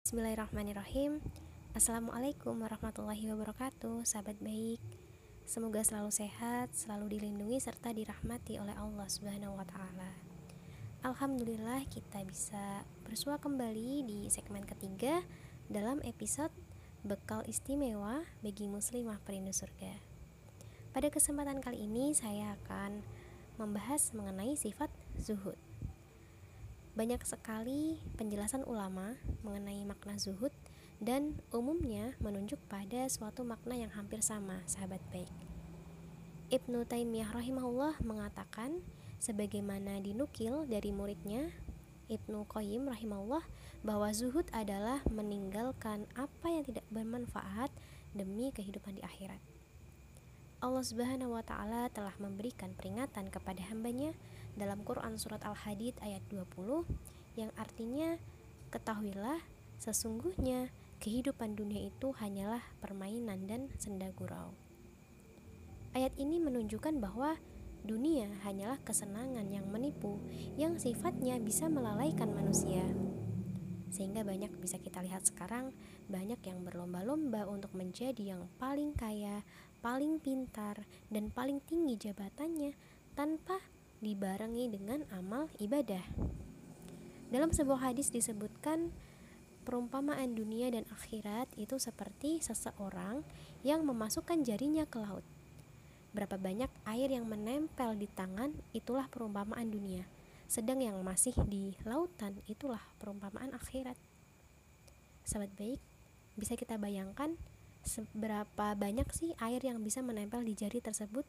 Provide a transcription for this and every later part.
Bismillahirrahmanirrahim Assalamualaikum warahmatullahi wabarakatuh Sahabat baik Semoga selalu sehat, selalu dilindungi serta dirahmati oleh Allah Subhanahu wa taala. Alhamdulillah kita bisa bersua kembali di segmen ketiga dalam episode Bekal Istimewa bagi Muslimah Perindu Surga. Pada kesempatan kali ini saya akan membahas mengenai sifat zuhud. Banyak sekali penjelasan ulama mengenai makna zuhud dan umumnya menunjuk pada suatu makna yang hampir sama, sahabat baik. Ibnu Taimiyah rahimahullah mengatakan sebagaimana dinukil dari muridnya Ibnu Qayyim rahimahullah bahwa zuhud adalah meninggalkan apa yang tidak bermanfaat demi kehidupan di akhirat. Allah Subhanahu wa taala telah memberikan peringatan kepada hambanya dalam Quran surat Al-Hadid ayat 20 yang artinya ketahuilah sesungguhnya kehidupan dunia itu hanyalah permainan dan senda gurau. Ayat ini menunjukkan bahwa dunia hanyalah kesenangan yang menipu yang sifatnya bisa melalaikan manusia. Sehingga banyak bisa kita lihat sekarang banyak yang berlomba-lomba untuk menjadi yang paling kaya, paling pintar, dan paling tinggi jabatannya tanpa dibarengi dengan amal ibadah. Dalam sebuah hadis disebutkan perumpamaan dunia dan akhirat itu seperti seseorang yang memasukkan jarinya ke laut. Berapa banyak air yang menempel di tangan itulah perumpamaan dunia sedang yang masih di lautan itulah perumpamaan akhirat. Sahabat baik, bisa kita bayangkan seberapa banyak sih air yang bisa menempel di jari tersebut?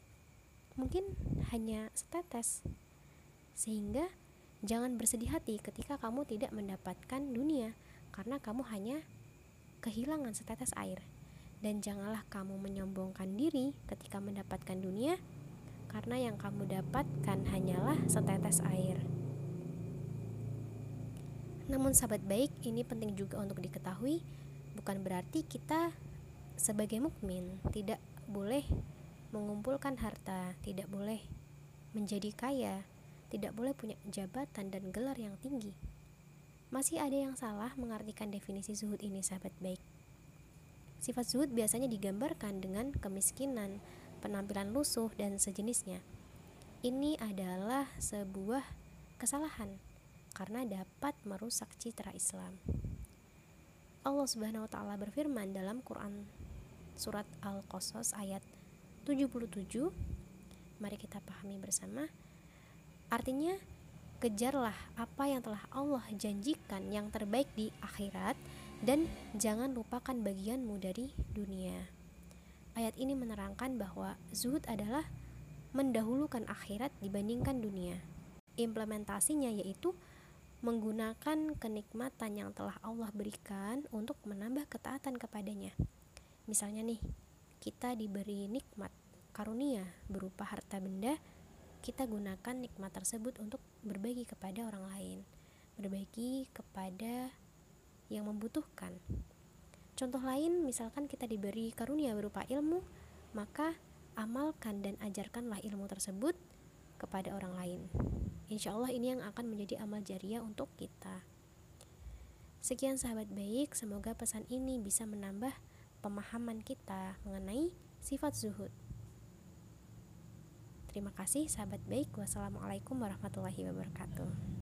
Mungkin hanya setetes. Sehingga jangan bersedih hati ketika kamu tidak mendapatkan dunia karena kamu hanya kehilangan setetes air. Dan janganlah kamu menyombongkan diri ketika mendapatkan dunia karena yang kamu dapatkan hanyalah setetes air. Namun sahabat baik, ini penting juga untuk diketahui, bukan berarti kita sebagai mukmin tidak boleh mengumpulkan harta, tidak boleh menjadi kaya, tidak boleh punya jabatan dan gelar yang tinggi. Masih ada yang salah mengartikan definisi zuhud ini, sahabat baik. Sifat zuhud biasanya digambarkan dengan kemiskinan, penampilan lusuh, dan sejenisnya. Ini adalah sebuah kesalahan karena dapat merusak citra Islam. Allah Subhanahu wa taala berfirman dalam Quran surat Al-Qasas ayat 77. Mari kita pahami bersama. Artinya, kejarlah apa yang telah Allah janjikan yang terbaik di akhirat dan jangan lupakan bagianmu dari dunia. Ayat ini menerangkan bahwa zuhud adalah mendahulukan akhirat dibandingkan dunia. Implementasinya yaitu menggunakan kenikmatan yang telah Allah berikan untuk menambah ketaatan kepadanya. Misalnya nih, kita diberi nikmat karunia berupa harta benda, kita gunakan nikmat tersebut untuk berbagi kepada orang lain, berbagi kepada yang membutuhkan. Contoh lain, misalkan kita diberi karunia berupa ilmu, maka amalkan dan ajarkanlah ilmu tersebut kepada orang lain. Insya Allah ini yang akan menjadi amal jariah untuk kita. Sekian sahabat baik, semoga pesan ini bisa menambah pemahaman kita mengenai sifat zuhud. Terima kasih sahabat baik. Wassalamualaikum warahmatullahi wabarakatuh.